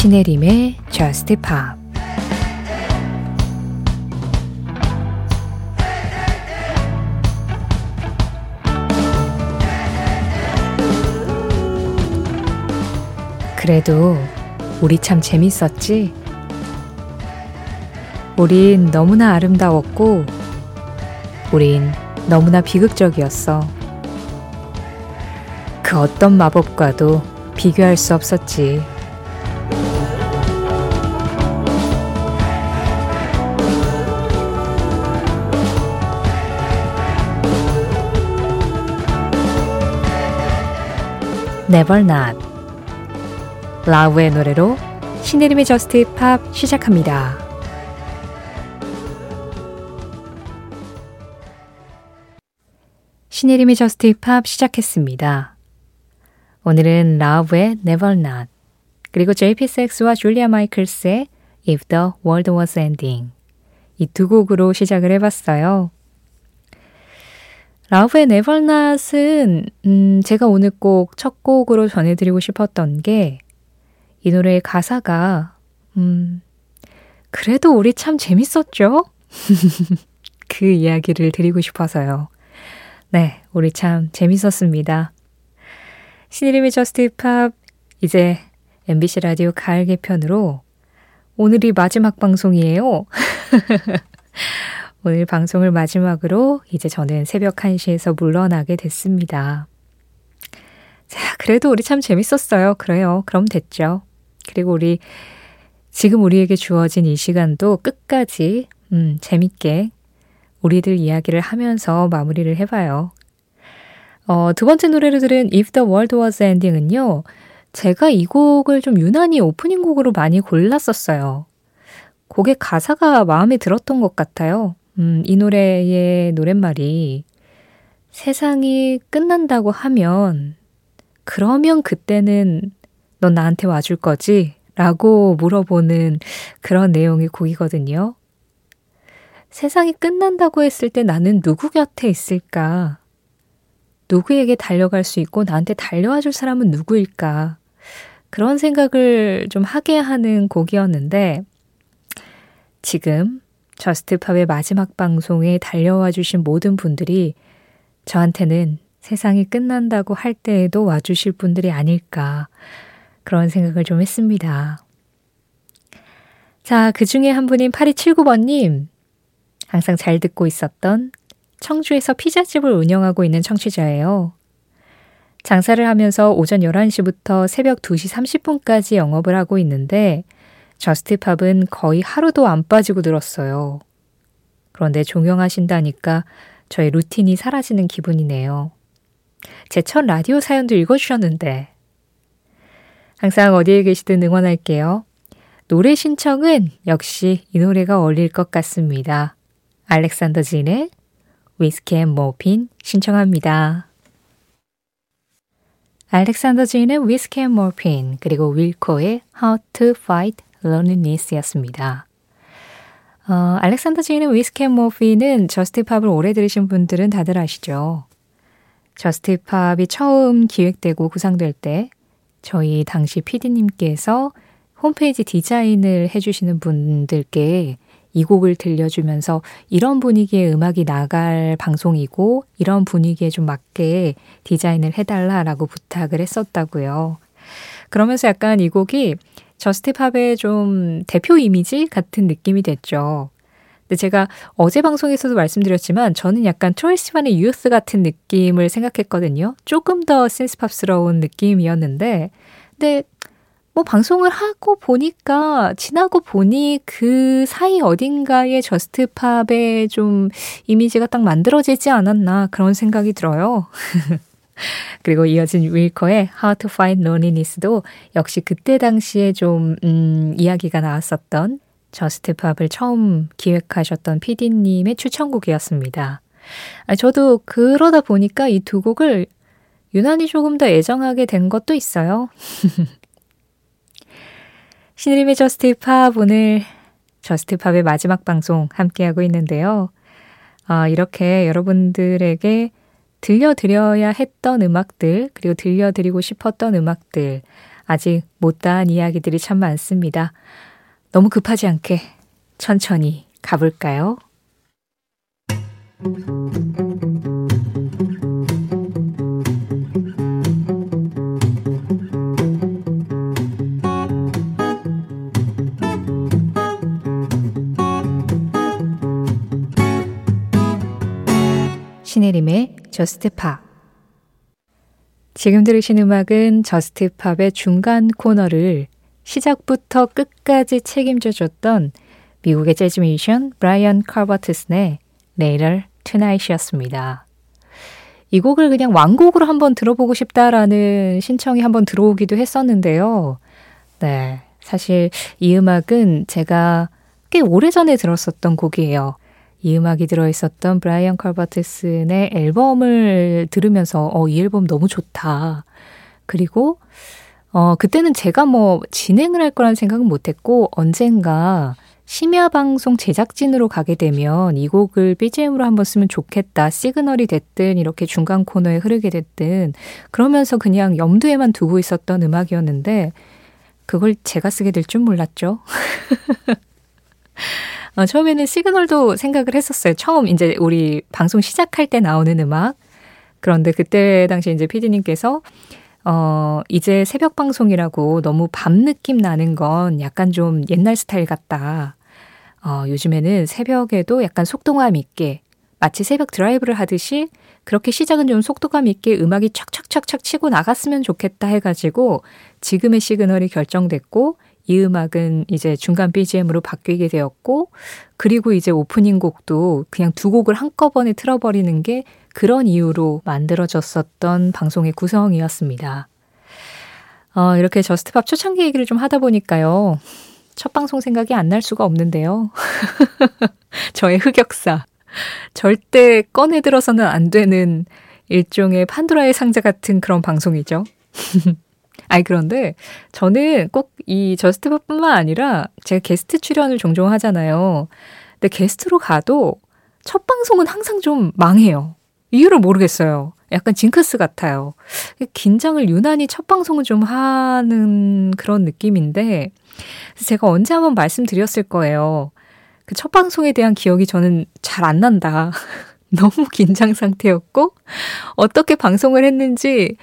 신혜림의 Just Pop 그래도 우리 참 재밌었지? 우린 너무나 아름다웠고, 우린 너무나 비극적이었어. 그 어떤 마법과도 비교할 수 없었지. Never Not 라우의 노래로 신혜림의 저스트 팝 시작합니다. 신혜림의 Just Pop 시작했습니다. 오늘은 라우의 Never Not 그리고 JP6와 줄리아 마이클스의 If the World Was Ending 이 두 곡으로 시작을 해봤어요. 라우의 Not은 음, 제가 오늘 꼭 첫 곡으로 전해드리고 싶었던 게 이 노래의 가사가 음, 그래도 우리 참 재밌었죠? 그 이야기를 드리고 싶어서요. 네, 우리 참 재밌었습니다. 신이름의 저스트 팝 이제 MBC 라디오 가을 개편으로 오늘이 마지막 방송이에요. 오늘 방송을 마지막으로 이제 저는 새벽 1시에서 물러나게 됐습니다. 자, 그래도 우리 참 재밌었어요. 그래요. 그럼 됐죠. 그리고 우리 지금 우리에게 주어진 이 시간도 끝까지 음, 재밌게 우리들 이야기를 하면서 마무리를 해봐요. 어, 두 번째 노래를 들은 If the World Was Ending은요. 제가 이 곡을 좀 유난히 오프닝 곡으로 많이 골랐었어요. 곡의 가사가 마음에 들었던 것 같아요. 음, 이 노래의 노랫말이 세상이 끝난다고 하면 그러면 그때는 넌 나한테 와줄 거지? 라고 물어보는 그런 내용의 곡이거든요. 세상이 끝난다고 했을 때 나는 누구 곁에 있을까? 누구에게 달려갈 수 있고 나한테 달려와 줄 사람은 누구일까? 그런 생각을 좀 하게 하는 곡이었는데, 지금 저스트팝의 마지막 방송에 달려와 주신 모든 분들이 저한테는 세상이 끝난다고 할 때에도 와주실 분들이 아닐까 그런 생각을 좀 했습니다. 자, 그 중에 한 분인 8279번님, 항상 잘 듣고 있었던 청주에서 피자집을 운영하고 있는 청취자예요. 장사를 하면서 오전 11시부터 새벽 2시 30분까지 영업을 하고 있는데, 저스트팝은 거의 하루도 안 빠지고 들었어요. 그런데 종영하신다니까 저의 루틴이 사라지는 기분이네요. 제 첫 라디오 사연도 읽어주셨는데. 항상 어디에 계시든 응원할게요. 노래 신청은 역시 이 노래가 어울릴 것 같습니다. 알렉산더 진의 Whiskey and Morphine 신청합니다. 알렉산더 진의 Whiskey and Morphine 그리고 윌코의 How to Fight loneliness였습니다. 어, 알렉산더 진의 Whiskey and Morphine은 Just Pop을 오래 들으신 분들은 다들 아시죠? Just Pop이 처음 기획되고 구상될 때 저희 당시 PD님께서 홈페이지 디자인을 해주시는 분들께 이 곡을 들려주면서 이런 분위기의 음악이 나갈 방송이고 이런 분위기에 좀 맞게 디자인을 해달라라고 부탁을 했었다고요. 그러면서 약간 이 곡이 Just Pop의 좀 대표 이미지 같은 느낌이 됐죠. 근데 제가 어제 방송에서도 말씀드렸지만 저는 약간 트로이 시반의 Youth 같은 느낌을 생각했거든요. 조금 더 synth pop스러운 느낌이었는데 근데 뭐 방송을 하고 보니까 지나고 보니 그 사이 어딘가에 Just Pop의 좀 이미지가 딱 만들어지지 않았나 그런 생각이 들어요. 그리고 이어진 윌코의 How to Fight Loneliness도 역시 그때 당시에 좀, 음, 이야기가 나왔었던 Just Pop을 처음 기획하셨던 PD님의 추천곡이었습니다. 아, 저도 그러다 보니까 이 두 곡을 유난히 조금 더 애정하게 된 것도 있어요. 신혜림의 Just Pop 오늘 Just Pop의 마지막 방송 함께하고 있는데요. 아, 이렇게 여러분들에게 들려드려야 했던 음악들, 그리고 들려드리고 싶었던 음악들, 아직 못다한 이야기들이 참 많습니다. 너무 급하지 않게 천천히 가볼까요? 신혜림의 Just Pop 지금 들으신 음악은 Just Pop의 중간 코너를 시작부터 끝까지 책임져 줬던 미국의 재즈 뮤지션 브라이언 칼버트슨의 Later Tonight이었습니다. 이 곡을 그냥 완곡으로 한번 들어보고 싶다라는 신청이 한번 들어오기도 했었는데요. 네. 사실 이 음악은 제가 꽤 오래전에 들었었던 곡이에요. 이 음악이 들어있었던 브라이언 칼버트슨의 앨범을 들으면서 어, 이 앨범 너무 좋다. 그리고 어, 그때는 제가 뭐 진행을 할 거란 생각은 못했고 언젠가 심야 방송 제작진으로 가게 되면 이 곡을 BGM으로 한번 쓰면 좋겠다. 시그널이 됐든 이렇게 중간 코너에 흐르게 됐든 그러면서 그냥 염두에만 두고 있었던 음악이었는데 그걸 제가 쓰게 될 줄 몰랐죠. 어, 처음에는 시그널도 생각을 했었어요. 처음 이제 우리 방송 시작할 때 나오는 음악. 그런데 그때 당시 이제 피디님께서 어, 이제 새벽 방송이라고 너무 밤 느낌 나는 건 약간 좀 옛날 스타일 같다. 어, 요즘에는 새벽에도 약간 속도감 있게 마치 새벽 드라이브를 하듯이 그렇게 시작은 좀 속도감 있게 음악이 촥촥촥촥 치고 나갔으면 좋겠다 해가지고 지금의 시그널이 결정됐고 이 음악은 이제 중간 BGM으로 바뀌게 되었고, 그리고 이제 오프닝 곡도 그냥 두 곡을 한꺼번에 틀어버리는 게 그런 이유로 만들어졌었던 방송의 구성이었습니다. 어, 이렇게 Just Pop 초창기 얘기를 좀 하다 보니까요. 첫 방송 생각이 안 날 수가 없는데요. 저의 흑역사. 절대 꺼내 들어서는 안 되는 일종의 판도라의 상자 같은 그런 방송이죠. 아니, 그런데 저는 꼭 이 저스트팝뿐만 아니라 제가 게스트 출연을 종종 하잖아요. 근데 게스트로 가도 첫 방송은 항상 좀 망해요. 이유를 모르겠어요. 약간 징크스 같아요. 긴장을 유난히 첫 방송은 좀 하는 그런 느낌인데, 제가 언제 한번 말씀드렸을 거예요. 그 첫 방송에 대한 기억이 저는 잘 안 난다. 너무 긴장 상태였고, 어떻게 방송을 했는지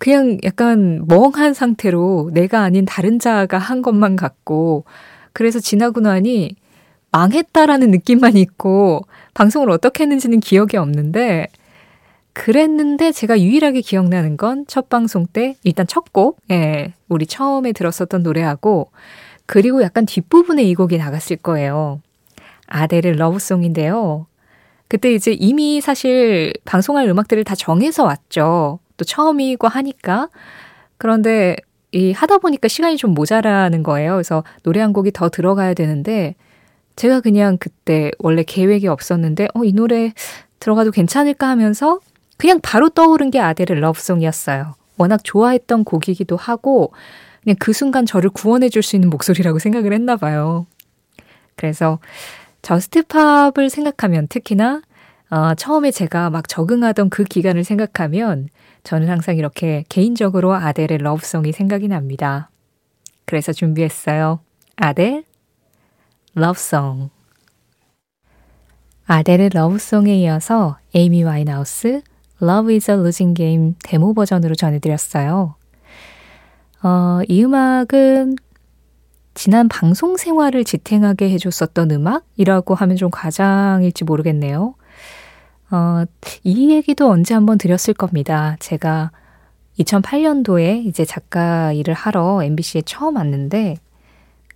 그냥 약간 멍한 상태로 내가 아닌 다른 자가 한 것만 같고, 그래서 지나고 나니 망했다라는 느낌만 있고, 방송을 어떻게 했는지는 기억이 없는데, 그랬는데 제가 유일하게 기억나는 건 첫 방송 때, 일단 첫 곡, 예, 우리 처음에 들었었던 노래하고, 그리고 약간 뒷부분에 이 곡이 나갔을 거예요. 아델의 러브송인데요. 그때 이제 이미 사실 방송할 음악들을 다 정해서 왔죠. 또 처음이고 하니까. 그런데 이 하다 보니까 시간이 좀 모자라는 거예요. 그래서 노래 한 곡이 더 들어가야 되는데 제가 그냥 그때 원래 계획이 없었는데 어, 이 노래 들어가도 괜찮을까 하면서 그냥 바로 떠오른 게 아델의 러브송이었어요. 워낙 좋아했던 곡이기도 하고 그냥 그 순간 저를 구원해 줄 수 있는 목소리라고 생각을 했나 봐요. 그래서 Just Pop을 생각하면 특히나 어, 처음에 제가 막 적응하던 그 기간을 생각하면 저는 항상 이렇게 개인적으로 아델의 Lovesong이 생각이 납니다. 그래서 준비했어요. 아델, Lovesong. 아델의 Lovesong에 이어서 에이미 와인하우스, Love is a Losing Game 데모 버전으로 전해드렸어요. 어, 이 음악은 지난 방송 생활을 지탱하게 해줬었던 음악이라고 하면 좀 과장일지 모르겠네요. 어, 이 얘기도 언제 한번 드렸을 겁니다. 제가 2008년도에 이제 작가 일을 하러 MBC에 처음 왔는데,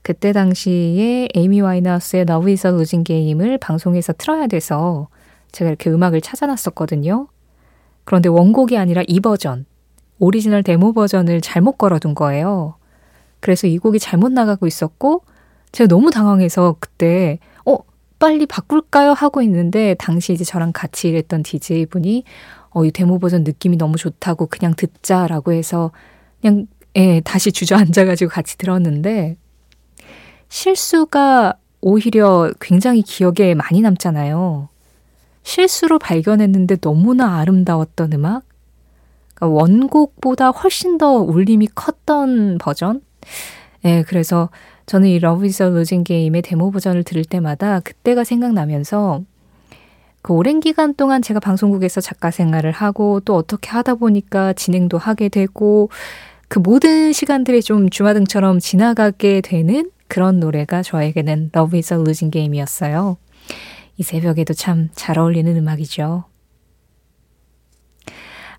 그때 당시에 에이미 와이너스의 Love is a Losing Game을 방송에서 틀어야 돼서 제가 이렇게 음악을 찾아놨었거든요. 그런데 원곡이 아니라 이 버전, 오리지널 데모 버전을 잘못 걸어둔 거예요. 그래서 이 곡이 잘못 나가고 있었고, 제가 너무 당황해서 그때, 어, 빨리 바꿀까요? 하고 있는데 당시 이제 저랑 같이 일했던 DJ 분이 어, 이 데모 버전 느낌이 너무 좋다고 그냥 듣자라고 해서 그냥 예, 다시 주저앉아가지고 같이 들었는데 실수가 오히려 굉장히 기억에 많이 남잖아요. 실수로 발견했는데 너무나 아름다웠던 음악? 그러니까 원곡보다 훨씬 더 울림이 컸던 버전? 예, 그래서 저는 이 is a Losing Game의 데모 버전을 들을 때마다 그때가 생각나면서 그 오랜 기간 동안 제가 방송국에서 작가 생활을 하고 또 어떻게 하다 보니까 진행도 하게 되고 그 모든 시간들이 좀 주마등처럼 지나가게 되는 그런 노래가 저에게는 is a Losing Game이었어요. 이 새벽에도 참 잘 어울리는 음악이죠.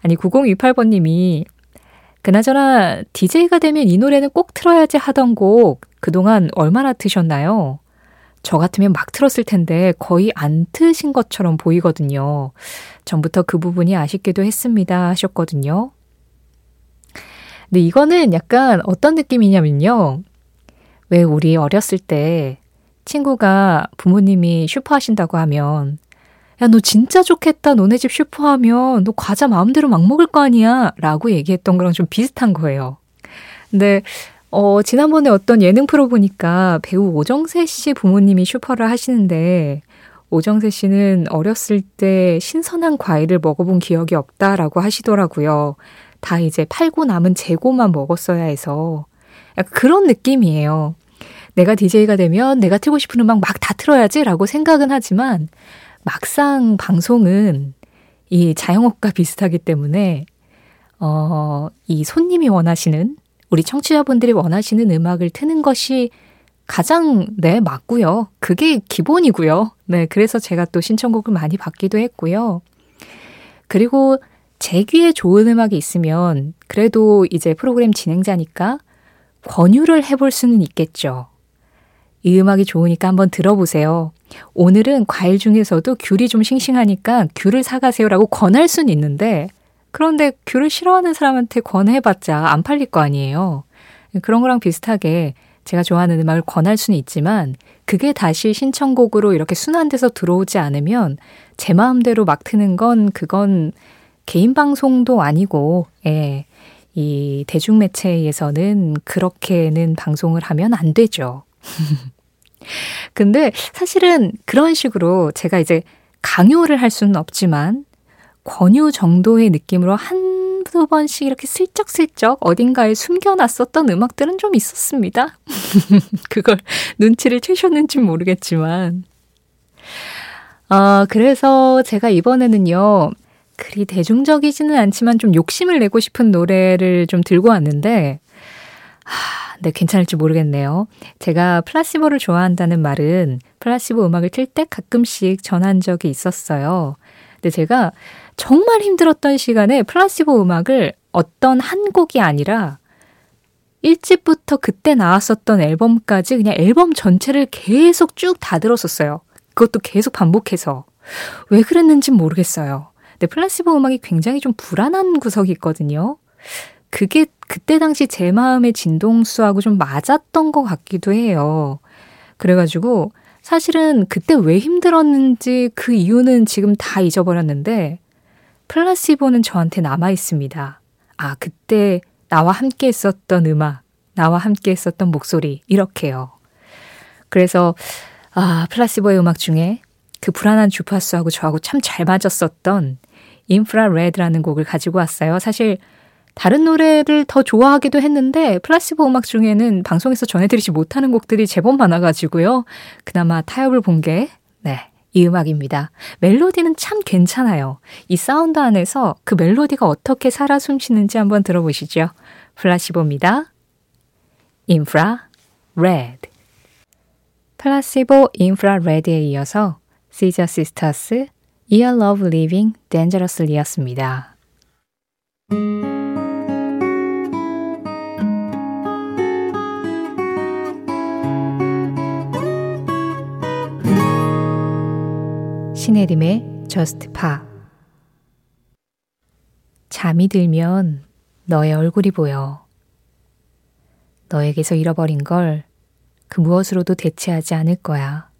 아니, 9028번 님이 그나저나 DJ가 되면 이 노래는 꼭 틀어야지 하던 곡 그동안 얼마나 트셨나요? 저 같으면 막 틀었을 텐데 거의 안 트신 것처럼 보이거든요. 전부터 그 부분이 아쉽기도 했습니다 하셨거든요. 근데 이거는 약간 어떤 느낌이냐면요. 왜 우리 어렸을 때 친구가 부모님이 슈퍼 하신다고 하면 야, 너 진짜 좋겠다. 너네 집 슈퍼 하면 너 과자 마음대로 막 먹을 거 아니야. 라고 얘기했던 거랑 좀 비슷한 거예요. 근데 어, 지난번에 어떤 예능 프로 보니까 배우 오정세 씨 부모님이 슈퍼를 하시는데 오정세 씨는 어렸을 때 신선한 과일을 먹어본 기억이 없다라고 하시더라고요. 다 이제 팔고 남은 재고만 먹었어야 해서 그런 느낌이에요. 내가 DJ가 되면 내가 틀고 싶은 음악 막 다 틀어야지라고 생각은 하지만 막상 방송은 이 자영업과 비슷하기 때문에 어, 이 손님이 원하시는 우리 청취자분들이 원하시는 음악을 트는 것이 가장 네 맞고요. 그게 기본이고요. 네, 그래서 제가 또 신청곡을 많이 받기도 했고요. 그리고 제 귀에 좋은 음악이 있으면 그래도 이제 프로그램 진행자니까 권유를 해볼 수는 있겠죠. 이 음악이 좋으니까 한번 들어보세요. 오늘은 과일 중에서도 귤이 좀 싱싱하니까 귤을 사가세요라고 권할 수는 있는데 그런데 귤을 싫어하는 사람한테 권해봤자 안 팔릴 거 아니에요. 그런 거랑 비슷하게 제가 좋아하는 음악을 권할 수는 있지만 그게 다시 신청곡으로 이렇게 순환돼서 들어오지 않으면 제 마음대로 막 트는 건 그건 개인 방송도 아니고 예. 이 대중매체에서는 그렇게는 방송을 하면 안 되죠. 근데 사실은 그런 식으로 제가 이제 강요를 할 수는 없지만 권유 정도의 느낌으로 한두 번씩 이렇게 슬쩍슬쩍 어딘가에 숨겨놨었던 음악들은 좀 있었습니다. 그걸 눈치를 채셨는지 모르겠지만. 아, 그래서 제가 이번에는요, 그리 대중적이지는 않지만 좀 욕심을 내고 싶은 노래를 좀 들고 왔는데, 하, 네, 괜찮을지 모르겠네요. 제가 플라시보를 좋아한다는 말은 플라시보 음악을 틀 때 가끔씩 전한 적이 있었어요. 근데 제가 정말 힘들었던 시간에 플라시보 음악을 어떤 한 곡이 아니라 1집부터 그때 나왔었던 앨범까지 그냥 앨범 전체를 계속 쭉 다 들었었어요. 그것도 계속 반복해서. 왜 그랬는지 모르겠어요. 근데 플라시보 음악이 굉장히 좀 불안한 구석이 있거든요. 그게 그때 당시 제 마음의 진동수하고 좀 맞았던 것 같기도 해요. 그래가지고 사실은 그때 왜 힘들었는지 그 이유는 지금 다 잊어버렸는데 플라시보는 저한테 남아 있습니다. 아, 그때 나와 함께 했었던 음악, 나와 함께 했었던 목소리, 이렇게요. 그래서, 아, 플라시보의 음악 중에 그 불안한 주파수하고 저하고 참 잘 맞았었던 Infra-red라는 곡을 가지고 왔어요. 사실 다른 노래를 더 좋아하기도 했는데 플라시보 음악 중에는 방송에서 전해드리지 못하는 곡들이 제법 많아가지고요. 그나마 타협을 본 게, 네, 이 음악입니다. 멜로디는 참 괜찮아요. 이 사운드 안에서 그 멜로디가 어떻게 살아 숨쉬는지 한번 들어보시죠. 플라시보입니다. Infra-red 플라시보 Infra-red에 이어서 시저 시스터스 Year of Living Dangerously였습니다. 신혜림의 Just Pa 잠이 들면 너의 얼굴이 보여. 너에게서 잃어버린 걸 그 무엇으로도 대체하지 않을 거야.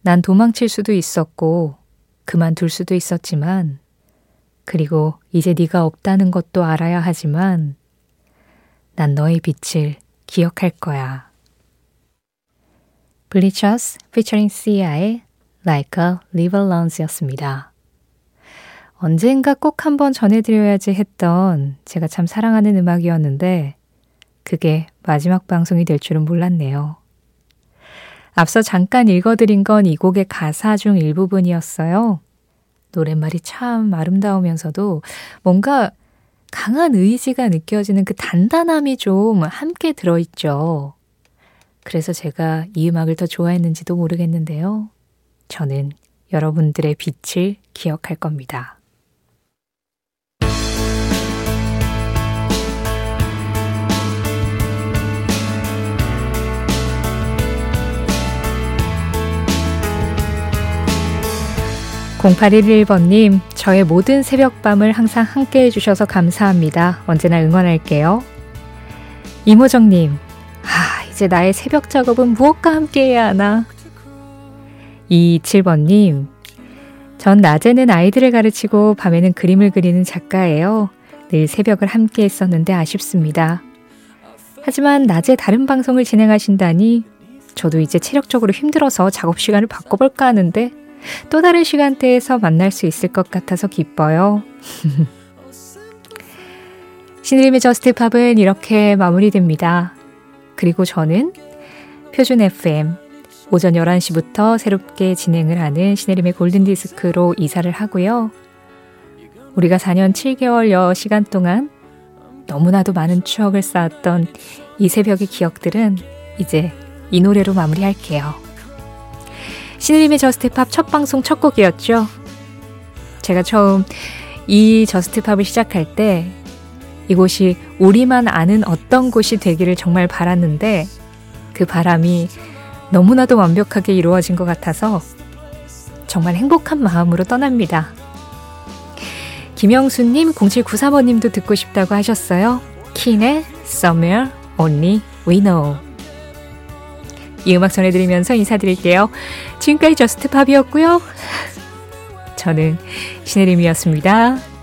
난 도망칠 수도 있었고 그만둘 수도 있었지만 그리고 이제 네가 없다는 것도 알아야 하지만 난 너의 빛을 기억할 거야. 블리처스 피처링 시아의 Like a Live Alone였습니다. 언젠가 꼭 한번 전해드려야지 했던 제가 참 사랑하는 음악이었는데 그게 마지막 방송이 될 줄은 몰랐네요. 앞서 잠깐 읽어드린 건 이 곡의 가사 중 일부분이었어요. 노랫말이 참 아름다우면서도 뭔가 강한 의지가 느껴지는 그 단단함이 좀 함께 들어있죠. 그래서 제가 이 음악을 더 좋아했는지도 모르겠는데요. 저는 여러분들의 빛을 기억할 겁니다. 0811번님, 저의 모든 새벽밤을 항상 함께 해주셔서 감사합니다. 언제나 응원할게요. 이모정님, 아, 이제 나의 새벽 작업은 무엇과 함께 해야 하나? 227번님, 전 낮에는 아이들을 가르치고 밤에는 그림을 그리는 작가예요. 늘 새벽을 함께 했었는데 아쉽습니다. 하지만 낮에 다른 방송을 진행하신다니 저도 이제 체력적으로 힘들어서 작업 시간을 바꿔볼까 하는데 또 다른 시간대에서 만날 수 있을 것 같아서 기뻐요. 신혜림의 JUST POP은 이렇게 마무리됩니다. 그리고 저는 표준 FM 오전 11시부터 새롭게 진행을 하는 신혜림의 골든디스크로 이사를 하고요. 우리가 4년 7개월여 시간 동안 너무나도 많은 추억을 쌓았던 이 새벽의 기억들은 이제 이 노래로 마무리할게요. 신혜림의 JUST POP 첫 방송 첫 곡이었죠. 제가 처음 이 저스트팝을 시작할 때 이곳이 우리만 아는 어떤 곳이 되기를 정말 바랐는데 그 바람이 너무나도 완벽하게 이루어진 것 같아서 정말 행복한 마음으로 떠납니다. 김영수님, 0793호님도 듣고 싶다고 하셨어요. 킨의 Somewhere Only We Know. 이 음악 전해드리면서 인사드릴게요. 지금까지 저스트 팝이었고요. 저는 신혜림이었습니다.